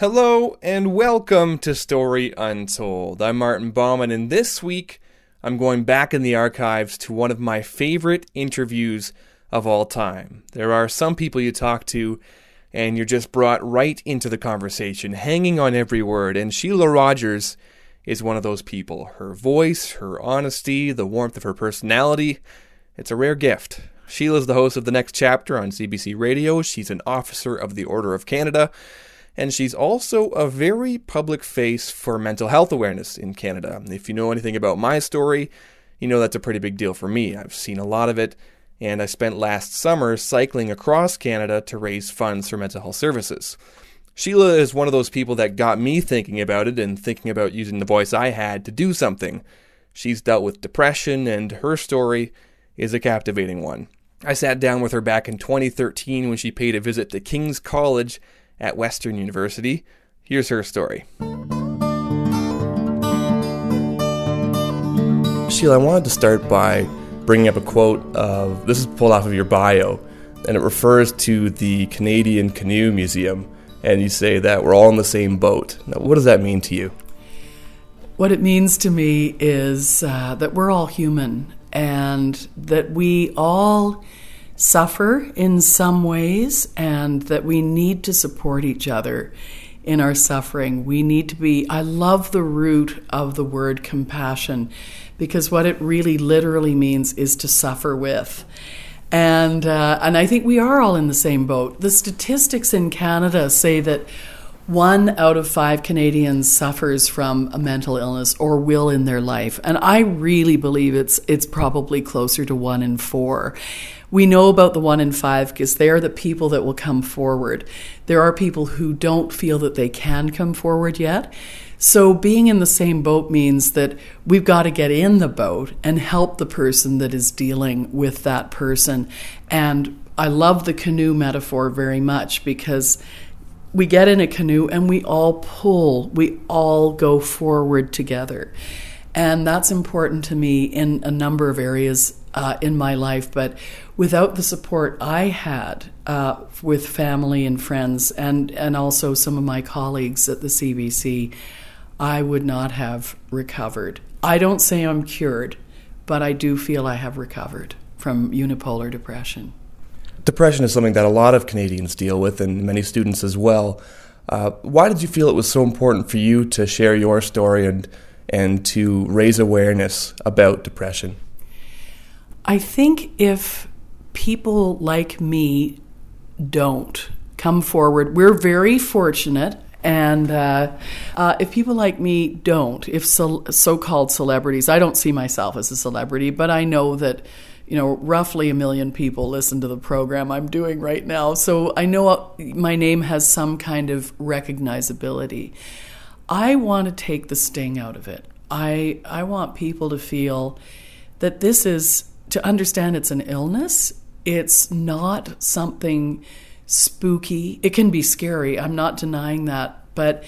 Hello and welcome to Story Untold. I'm Martin Bauman, and this week I'm going back in the archives to one of my favorite interviews of all time. There are some people you talk to, and you're just brought right into the conversation, hanging on every word, and Sheila Rogers is one of those people. Her voice, her honesty, the warmth of her personality, it's a rare gift. Sheila's the host of The Next Chapter on CBC Radio. She's an officer of the Order of Canada and she's also a very public face for mental health awareness in Canada. If you know anything about my story, you know that's a pretty big deal for me. I've seen a lot of it, and I spent last summer cycling across Canada to raise funds for mental health services. Sheila is one of those people that got me thinking about it and thinking about using the voice I had to do something. She's dealt with depression, and her story is a captivating one. I sat down with her back in 2013 when she paid a visit to King's College at Western University. Here's her story. Sheila, I wanted to start by bringing up a quote of this is pulled off of your bio, and it refers to the Canadian Canoe Museum. And you say that we're all in the same boat. Now, what does that mean to you? What it means to me is uh, that we're all human and that we all suffer in some ways and that we need to support each other in our suffering. We need to be, I love the root of the word compassion because what it really literally means is to suffer with. And, uh, and I think we are all in the same boat. The statistics in Canada say that one out of five Canadians suffers from a mental illness or will in their life. And I really believe it's, it's probably closer to one in four. We know about the one in five because they're the people that will come forward. There are people who don't feel that they can come forward yet. So, being in the same boat means that we've got to get in the boat and help the person that is dealing with that person. And I love the canoe metaphor very much because we get in a canoe and we all pull, we all go forward together. And that's important to me in a number of areas uh, in my life. But without the support I had uh, with family and friends, and, and also some of my colleagues at the CBC, I would not have recovered. I don't say I'm cured, but I do feel I have recovered from unipolar depression. Depression is something that a lot of Canadians deal with, and many students as well. Uh, why did you feel it was so important for you to share your story and and to raise awareness about depression? I think if people like me don't come forward, we're very fortunate. And uh, uh, if people like me don't, if so called celebrities, I don't see myself as a celebrity, but I know that you know, roughly a million people listen to the program I'm doing right now. So I know uh, my name has some kind of recognizability. I want to take the sting out of it. I I want people to feel that this is to understand it's an illness. It's not something spooky. It can be scary. I'm not denying that, but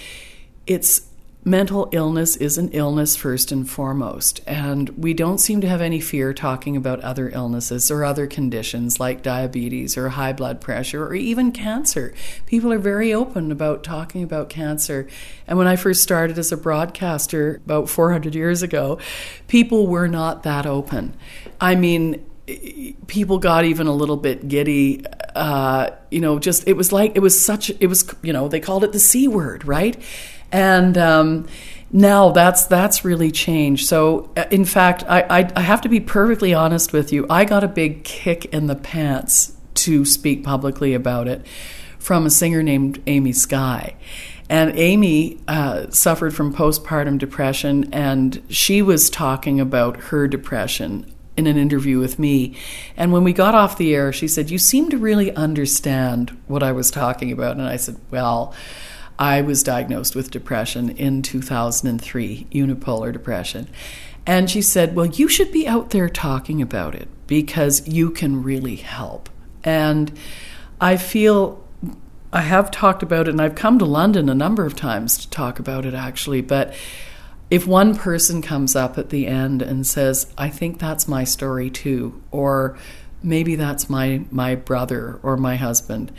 it's mental illness is an illness first and foremost. And we don't seem to have any fear talking about other illnesses or other conditions like diabetes or high blood pressure or even cancer. People are very open about talking about cancer. And when I first started as a broadcaster about 400 years ago, people were not that open. I mean, people got even a little bit giddy uh, you know just it was like it was such it was you know they called it the c word right and um, now that's that's really changed. So, uh, in fact, I, I, I have to be perfectly honest with you. I got a big kick in the pants to speak publicly about it from a singer named Amy Sky. And Amy uh, suffered from postpartum depression, and she was talking about her depression in an interview with me. And when we got off the air, she said, You seem to really understand what I was talking about. And I said, Well, I was diagnosed with depression in 2003, unipolar depression. And she said, Well, you should be out there talking about it because you can really help. And I feel I have talked about it, and I've come to London a number of times to talk about it actually. But if one person comes up at the end and says, I think that's my story too, or maybe that's my, my brother or my husband,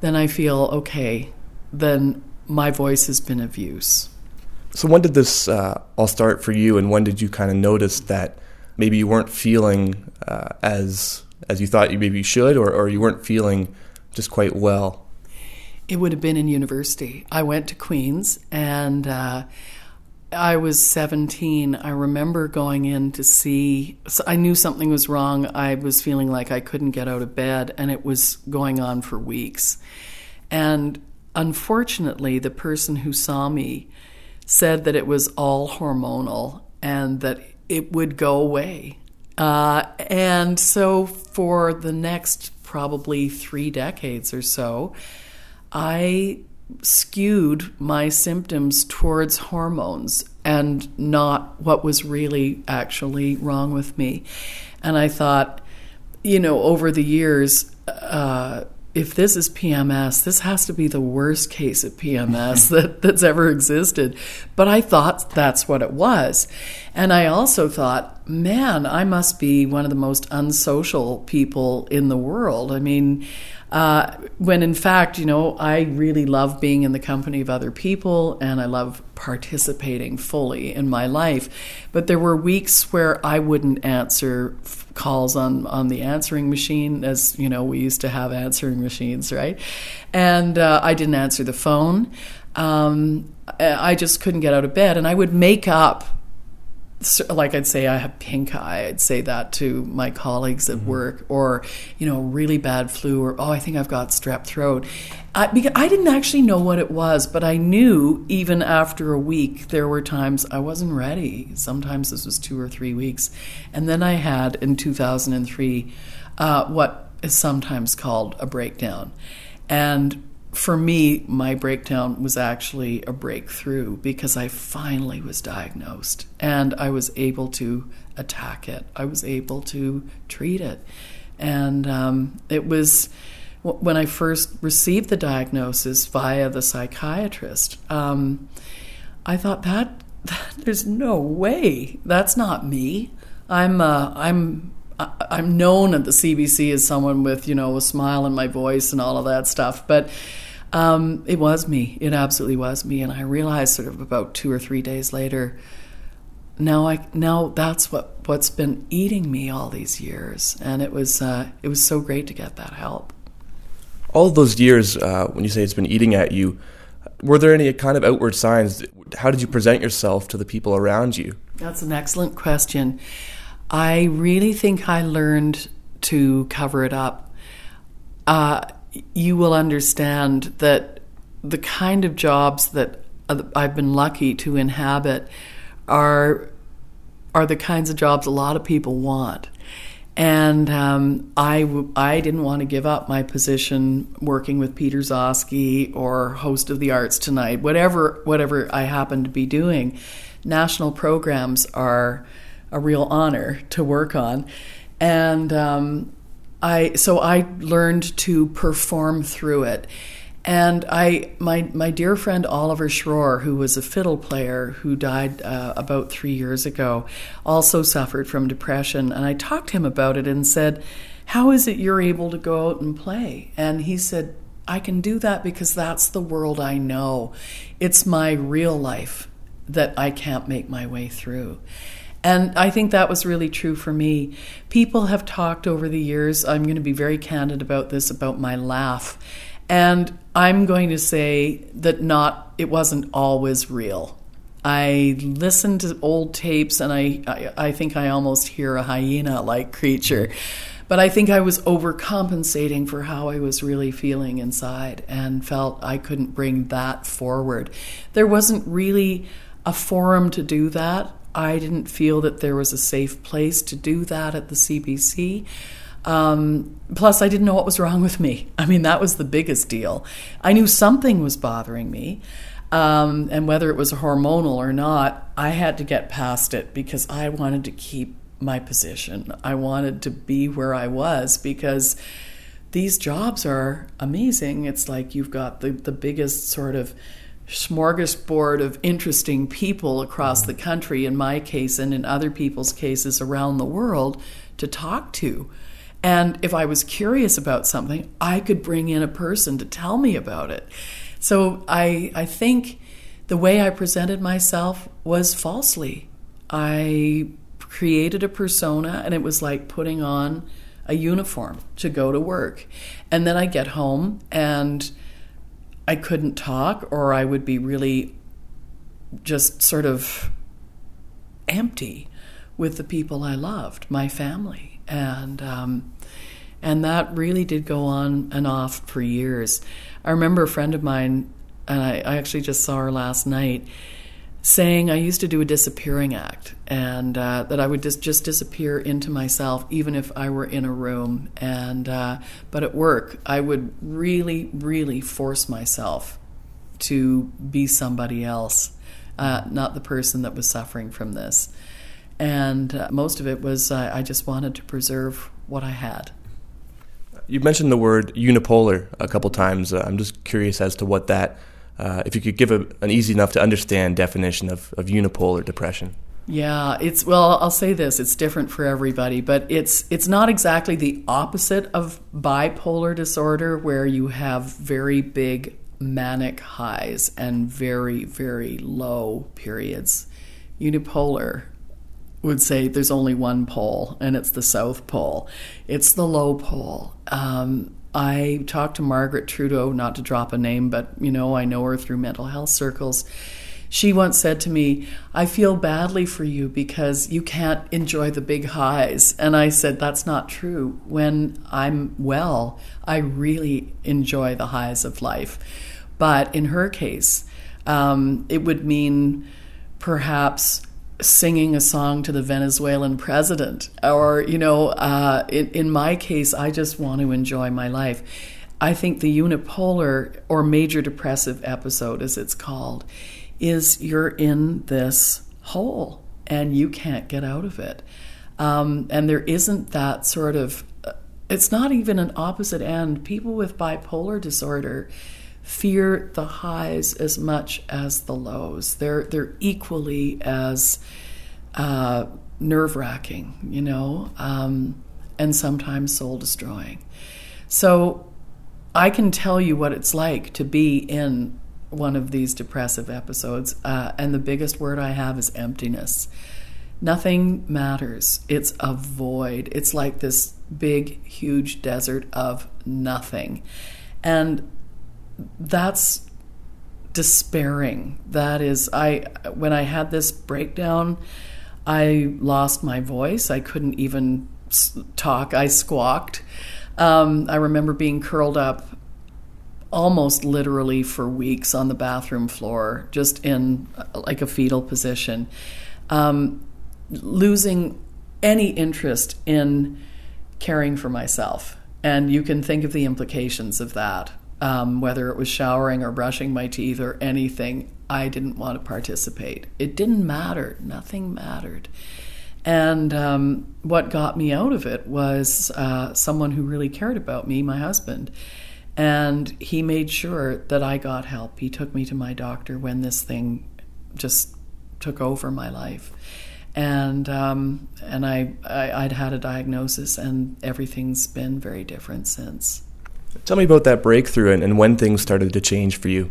then I feel okay, then my voice has been of use. So when did this uh, all start for you, and when did you kind of notice that maybe you weren't feeling uh, as as you thought you maybe should, or, or you weren't feeling just quite well? It would have been in university. I went to Queens, and uh, I was 17. I remember going in to see. So I knew something was wrong. I was feeling like I couldn't get out of bed, and it was going on for weeks. And unfortunately, the person who saw me said that it was all hormonal and that it would go away. Uh, and so, for the next probably three decades or so, I skewed my symptoms towards hormones and not what was really actually wrong with me. And I thought, you know, over the years, uh, if this is PMS, this has to be the worst case of PMS that, that's ever existed. But I thought that's what it was. And I also thought, man, I must be one of the most unsocial people in the world. I mean, uh, when in fact, you know, I really love being in the company of other people and I love participating fully in my life. But there were weeks where I wouldn't answer calls on, on the answering machine, as you know, we used to have answering machines, right? And uh, I didn't answer the phone. Um, I just couldn't get out of bed, and I would make up like I'd say I have pink eye. I'd say that to my colleagues at mm-hmm. work, or you know, really bad flu, or oh, I think I've got strep throat. I, because I didn't actually know what it was, but I knew even after a week there were times I wasn't ready. Sometimes this was two or three weeks, and then I had in 2003 uh, what is sometimes called a breakdown, and for me, my breakdown was actually a breakthrough because I finally was diagnosed and I was able to attack it. I was able to treat it. And um, it was when I first received the diagnosis via the psychiatrist, um, I thought that, that, there's no way that's not me. I'm uh, I'm I'm known at the CBC as someone with you know a smile in my voice and all of that stuff, but um, it was me. It absolutely was me. And I realized sort of about two or three days later, now I now that's what what's been eating me all these years, and it was uh, it was so great to get that help. All those years, uh, when you say it's been eating at you, were there any kind of outward signs? How did you present yourself to the people around you? That's an excellent question. I really think I learned to cover it up. Uh, you will understand that the kind of jobs that I've been lucky to inhabit are are the kinds of jobs a lot of people want. And um, I, w- I didn't want to give up my position working with Peter Gzowski or host of the Arts Tonight, whatever whatever I happen to be doing. National programs are a real honor to work on, and um, I so I learned to perform through it. And I, my my dear friend Oliver Schroer, who was a fiddle player who died uh, about three years ago, also suffered from depression. And I talked to him about it and said, "How is it you're able to go out and play?" And he said, "I can do that because that's the world I know. It's my real life that I can't make my way through." And I think that was really true for me. People have talked over the years, I'm going to be very candid about this, about my laugh. And I'm going to say that not it wasn't always real. I listened to old tapes and I, I, I think I almost hear a hyena like creature. But I think I was overcompensating for how I was really feeling inside and felt I couldn't bring that forward. There wasn't really a forum to do that. I didn't feel that there was a safe place to do that at the CBC. Um, plus, I didn't know what was wrong with me. I mean, that was the biggest deal. I knew something was bothering me. Um, and whether it was hormonal or not, I had to get past it because I wanted to keep my position. I wanted to be where I was because these jobs are amazing. It's like you've got the, the biggest sort of smorgasbord of interesting people across the country, in my case, and in other people's cases around the world, to talk to. And if I was curious about something, I could bring in a person to tell me about it. So I, I think the way I presented myself was falsely. I created a persona, and it was like putting on a uniform to go to work. And then I get home and I couldn't talk, or I would be really just sort of empty with the people I loved, my family. And, um, and that really did go on and off for years. I remember a friend of mine, and I, I actually just saw her last night saying I used to do a disappearing act and uh, that I would just, just disappear into myself even if I were in a room. And uh, but at work, I would really, really force myself to be somebody else, uh, not the person that was suffering from this. And uh, most of it was uh, I just wanted to preserve what I had. You mentioned the word unipolar a couple times. Uh, I'm just curious as to what that uh, if you could give a, an easy enough to understand definition of, of unipolar depression. Yeah, it's well, I'll say this, it's different for everybody, but it's it's not exactly the opposite of bipolar disorder where you have very big manic highs and very very low periods. Unipolar would say there's only one pole and it's the south pole. It's the low pole. Um, I talked to Margaret Trudeau, not to drop a name, but you know, I know her through mental health circles. She once said to me, I feel badly for you because you can't enjoy the big highs. And I said, That's not true. When I'm well, I really enjoy the highs of life. But in her case, um, it would mean perhaps singing a song to the Venezuelan president. Or, you know, uh, in, in my case, I just want to enjoy my life. I think the unipolar or major depressive episode, as it's called, is you're in this hole and you can't get out of it. Um, and there isn't that sort of, uh, it's not even an opposite end. People with bipolar disorder fear the highs as much as the lows. They're they're equally as uh, nerve wracking, you know, um, and sometimes soul destroying. So I can tell you what it's like to be in one of these depressive episodes, uh, and the biggest word I have is emptiness. Nothing matters. It's a void. It's like this big, huge desert of nothing. And that's despairing. That is, I when I had this breakdown, I lost my voice. I couldn't even talk. I squawked. Um, I remember being curled up almost literally for weeks on the bathroom floor, just in like a fetal position, um, losing any interest in caring for myself. And you can think of the implications of that um, whether it was showering or brushing my teeth or anything, I didn't want to participate. It didn't matter. Nothing mattered. And um, what got me out of it was uh, someone who really cared about me, my husband. And he made sure that I got help. He took me to my doctor when this thing just took over my life. And um, and I, I I'd had a diagnosis, and everything's been very different since. Tell me about that breakthrough and, and when things started to change for you.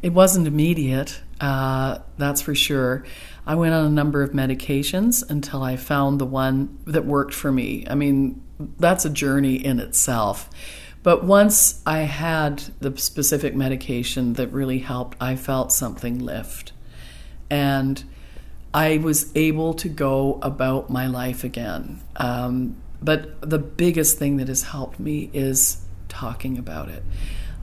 It wasn't immediate, uh, that's for sure. I went on a number of medications until I found the one that worked for me. I mean, that's a journey in itself. But once I had the specific medication that really helped, I felt something lift. And I was able to go about my life again. Um, but the biggest thing that has helped me is talking about it.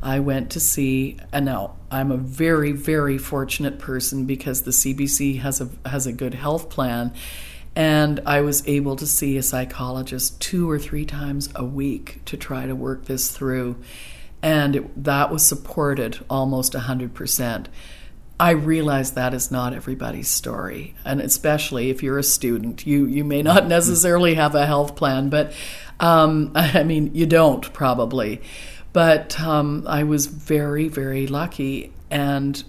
I went to see, and now I'm a very, very fortunate person because the CBC has a has a good health plan, and I was able to see a psychologist two or three times a week to try to work this through, and it, that was supported almost hundred percent. I realize that is not everybody's story, and especially if you're a student, you you may not necessarily have a health plan, but um, I mean you don't probably. But um, I was very very lucky, and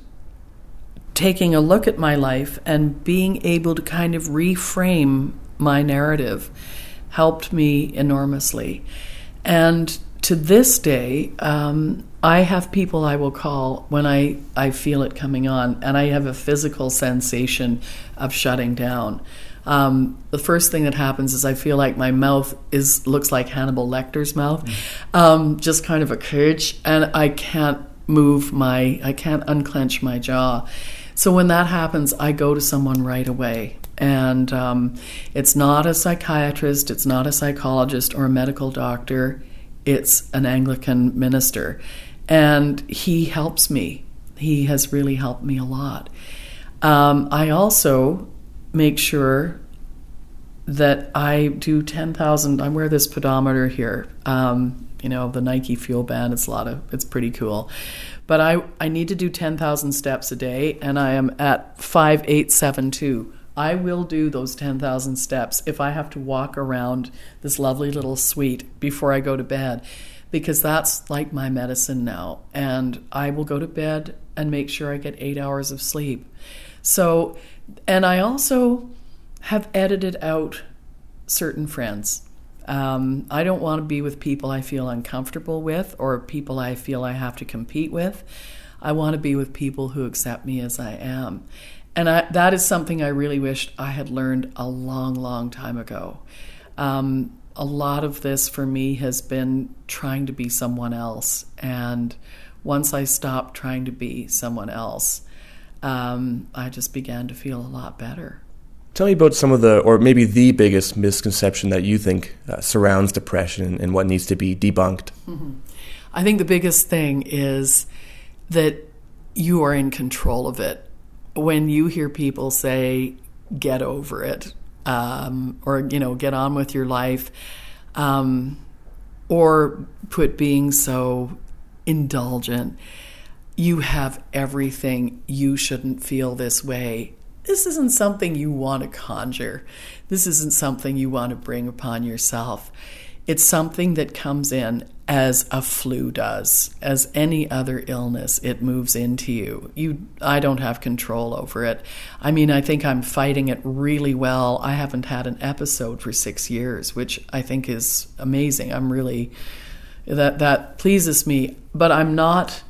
taking a look at my life and being able to kind of reframe my narrative helped me enormously, and to this day, um, I have people I will call when I, I feel it coming on, and I have a physical sensation of shutting down. Um, the first thing that happens is I feel like my mouth is looks like Hannibal Lecter's mouth, mm. um, just kind of a cage, and I can't move my, I can't unclench my jaw. So when that happens, I go to someone right away. And um, it's not a psychiatrist, it's not a psychologist or a medical doctor, it's an Anglican minister. And he helps me. He has really helped me a lot. Um, I also make sure that I do 10,000. I wear this pedometer here. Um, you know, the Nike Fuel Band. It's a lot of, it's pretty cool. But I, I need to do 10,000 steps a day, and I am at 5872. I will do those 10,000 steps if I have to walk around this lovely little suite before I go to bed, because that's like my medicine now. And I will go to bed and make sure I get eight hours of sleep. So, and I also have edited out certain friends. Um, I don't want to be with people I feel uncomfortable with or people I feel I have to compete with. I want to be with people who accept me as I am. And I, that is something I really wished I had learned a long, long time ago. Um, a lot of this for me has been trying to be someone else. And once I stopped trying to be someone else, um, I just began to feel a lot better. Tell me about some of the, or maybe the biggest misconception that you think uh, surrounds depression and what needs to be debunked. Mm-hmm. I think the biggest thing is that you are in control of it. When you hear people say, get over it, um, or, you know, get on with your life, um, or put being so indulgent, you have everything. You shouldn't feel this way this isn't something you want to conjure. This isn't something you want to bring upon yourself. It's something that comes in as a flu does, as any other illness, it moves into you. You I don't have control over it. I mean, I think I'm fighting it really well. I haven't had an episode for 6 years, which I think is amazing. I'm really that that pleases me, but I'm not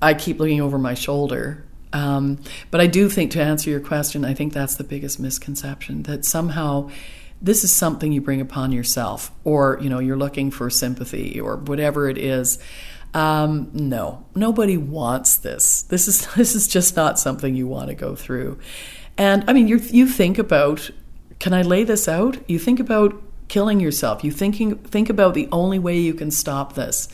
I keep looking over my shoulder um, but I do think, to answer your question, I think that's the biggest misconception that somehow this is something you bring upon yourself, or you know, you're looking for sympathy or whatever it is. Um, no, nobody wants this. This is this is just not something you want to go through. And I mean, you you think about, can I lay this out? You think about killing yourself. You thinking think about the only way you can stop this.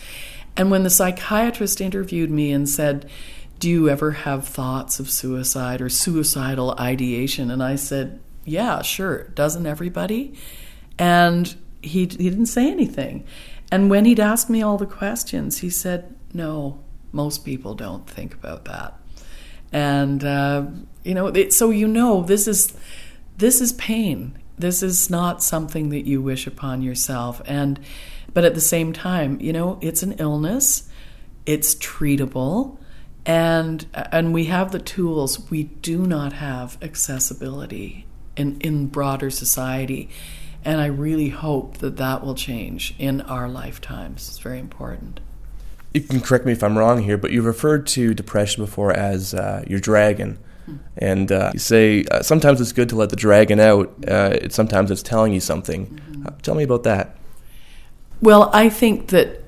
And when the psychiatrist interviewed me and said, do you ever have thoughts of suicide or suicidal ideation? And I said, Yeah, sure. Doesn't everybody? And he, he didn't say anything. And when he'd asked me all the questions, he said, No, most people don't think about that. And, uh, you know, it, so you know, this is, this is pain. This is not something that you wish upon yourself. And, but at the same time, you know, it's an illness, it's treatable and and we have the tools we do not have accessibility in in broader society and i really hope that that will change in our lifetimes it's very important you can correct me if i'm wrong here but you referred to depression before as uh, your dragon hmm. and uh, you say uh, sometimes it's good to let the dragon out uh, it, sometimes it's telling you something mm-hmm. Uh, tell me about that well i think that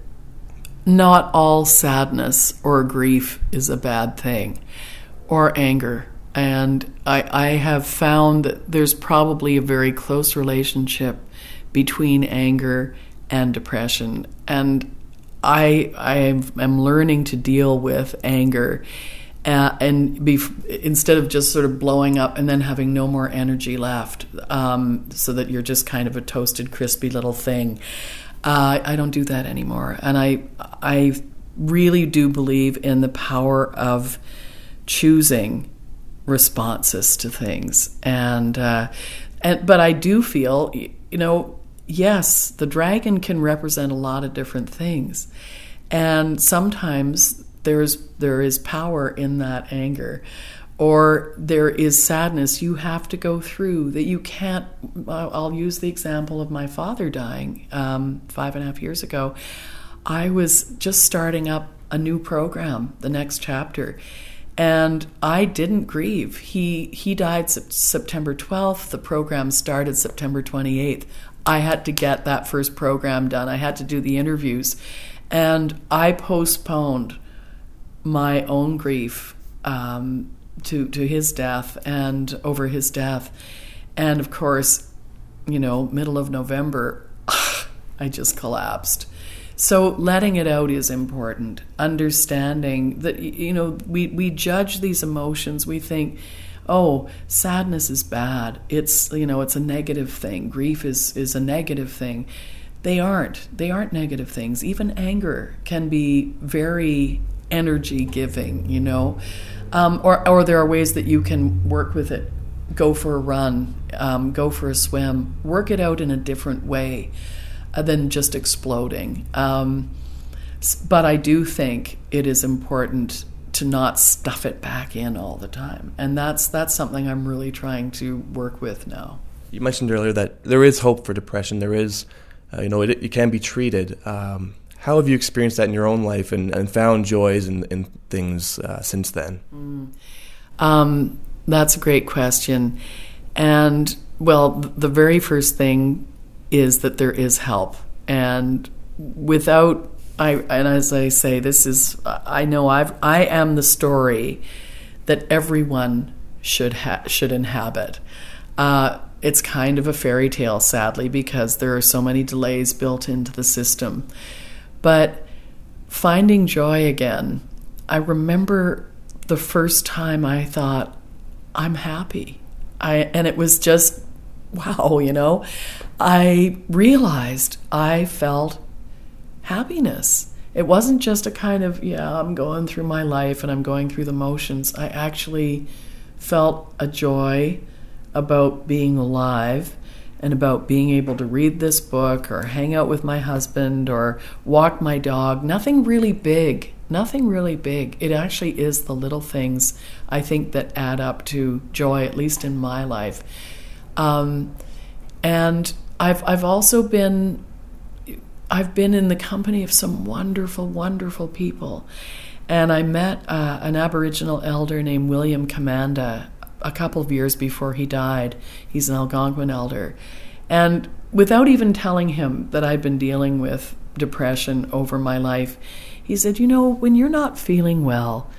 not all sadness or grief is a bad thing, or anger. And I, I have found that there's probably a very close relationship between anger and depression. And I, I am learning to deal with anger. Uh, and be, instead of just sort of blowing up and then having no more energy left, um, so that you're just kind of a toasted, crispy little thing. Uh, I don't do that anymore, and I I really do believe in the power of choosing responses to things, and uh, and but I do feel you know yes, the dragon can represent a lot of different things, and sometimes there's there is power in that anger or there is sadness you have to go through that you can't. I'll use the example of my father dying um, five and a half years ago. I was just starting up a new program, the next chapter. And I didn't grieve. He he died September 12th. The program started September 28th. I had to get that first program done. I had to do the interviews. And I postponed my own grief um, to, to his death and over his death. And of course, you know, middle of November, I just collapsed. So letting it out is important. Understanding that you know we we judge these emotions. We think, oh, sadness is bad. It's you know it's a negative thing. Grief is is a negative thing. They aren't. They aren't negative things. Even anger can be very energy giving. You know, um, or or there are ways that you can work with it. Go for a run. Um, go for a swim. Work it out in a different way than just exploding. Um, but I do think it is important to not stuff it back in all the time, and that's that's something I'm really trying to work with now. You mentioned earlier that there is hope for depression. There is, uh, you know, it, it, can be treated. Um, how have you experienced that in your own life and, and found joys in, in things uh, since then? Mm. Um, that's a great question. And well, the very first thing is that there is help. And without I and as I say, this is I know I've I am the story that everyone should ha- should inhabit. Uh, it's kind of a fairy tale, sadly, because there are so many delays built into the system. But finding joy again, I remember the first time I thought, I'm happy. I, and it was just wow, you know, I realized I felt happiness. It wasn't just a kind of, yeah, I'm going through my life and I'm going through the motions. I actually felt a joy about being alive and about being able to read this book or hang out with my husband or walk my dog. Nothing really big. Nothing really big. It actually is the little things I think that add up to joy, at least in my life. Um, and I've I've also been I've been in the company of some wonderful, wonderful people. And I met uh, an Aboriginal elder named William Commanda a couple of years before he died. He's an Algonquin elder. And without even telling him that I'd been dealing with depression over my life, he said, You know, when you're not feeling well,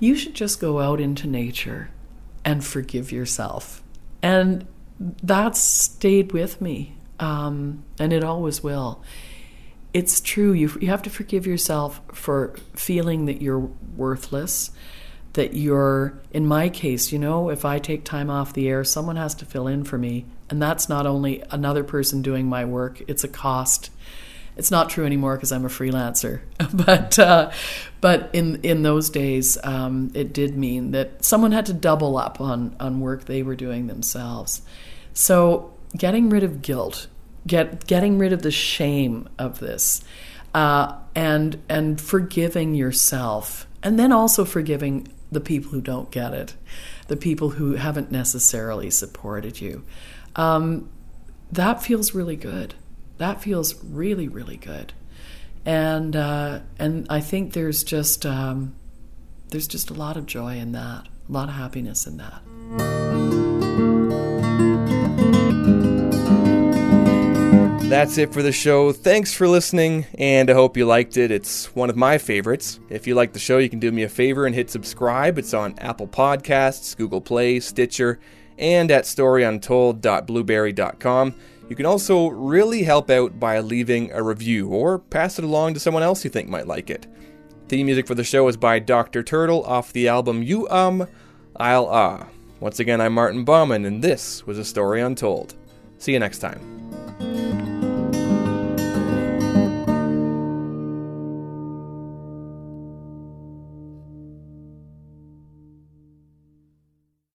you should just go out into nature and forgive yourself. And that's stayed with me, um, and it always will. It's true. You you have to forgive yourself for feeling that you're worthless, that you're. In my case, you know, if I take time off the air, someone has to fill in for me, and that's not only another person doing my work; it's a cost. It's not true anymore because I'm a freelancer, but uh, but in in those days, um, it did mean that someone had to double up on on work they were doing themselves. So getting rid of guilt, get getting rid of the shame of this, uh, and and forgiving yourself, and then also forgiving the people who don't get it, the people who haven't necessarily supported you. Um, that feels really good. That feels really really good, and uh, and I think there's just um, there's just a lot of joy in that, a lot of happiness in that. That's it for the show. Thanks for listening, and I hope you liked it. It's one of my favorites. If you like the show, you can do me a favor and hit subscribe. It's on Apple Podcasts, Google Play, Stitcher, and at storyuntold.blubrry.com. You can also really help out by leaving a review or pass it along to someone else you think might like it. Theme music for the show is by Dr. Turtle off the album You Um, I'll Ah. Once again, I'm Martin Bauman, and this was A Story Untold. See you next time.